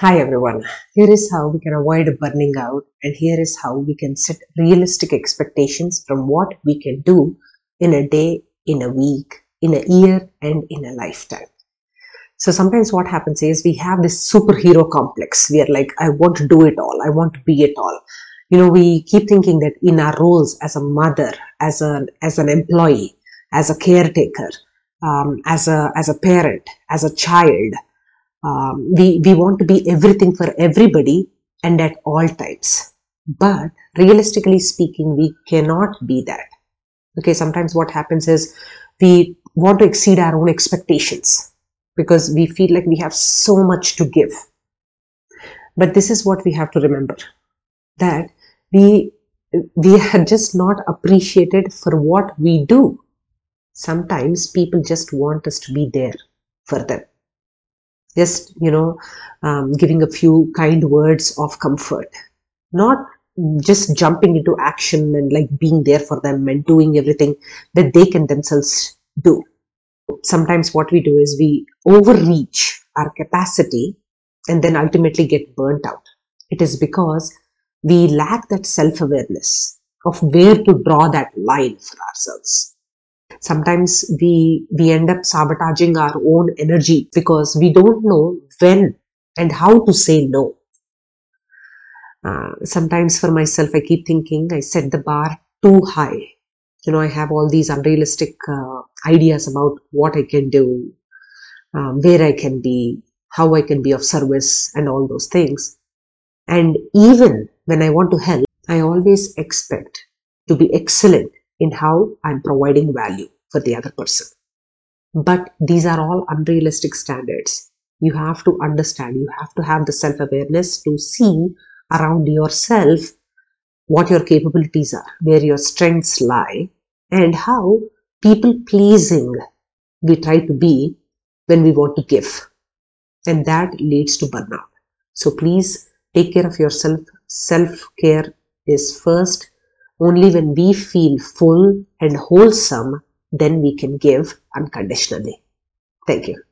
Hi everyone. Here is how we can avoid burning out, and here is how we can set realistic expectations from what we can do in a day, in a week, in a year, and in a lifetime. So sometimes what happens is we have this superhero complex. We are like, I want to do it all, I want to be it all. You know, we keep thinking that in our roles as a mother, as an as an employee, as a caretaker, um, as a as a parent, as a child um, we we want to be everything for everybody and at all times. But realistically speaking we cannot be that. Okay sometimes what happens is we want to exceed our own expectations because we feel like we have so much to give. But this is what we have to remember that we we are just not appreciated for what we do. Sometimes people just want us to be there for them just you know um, giving a few kind words of comfort. Not just jumping into action and like being there for them and doing everything that they can themselves do. Sometimes what we do is we overreach our capacity and then ultimately get burnt out. It is because we lack that self-awareness of where to draw that line for ourselves sometimes we we end up sabotaging our own energy because we don't know when and how to say no. Uh, sometimes for myself i keep thinking i set the bar too high. You know i have all these unrealistic uh, ideas about what i can do um, where i can be how i can be of service and all those things. And even when i want to help i always expect to be excellent in how I'm providing value for the other person. But these are all unrealistic standards. You have to understand, you have to have the self awareness to see around yourself what your capabilities are, where your strengths lie, and how people pleasing we try to be when we want to give. And that leads to burnout. So please take care of yourself. Self care is first only when we feel full and wholesome, then we can give unconditionally. Thank you.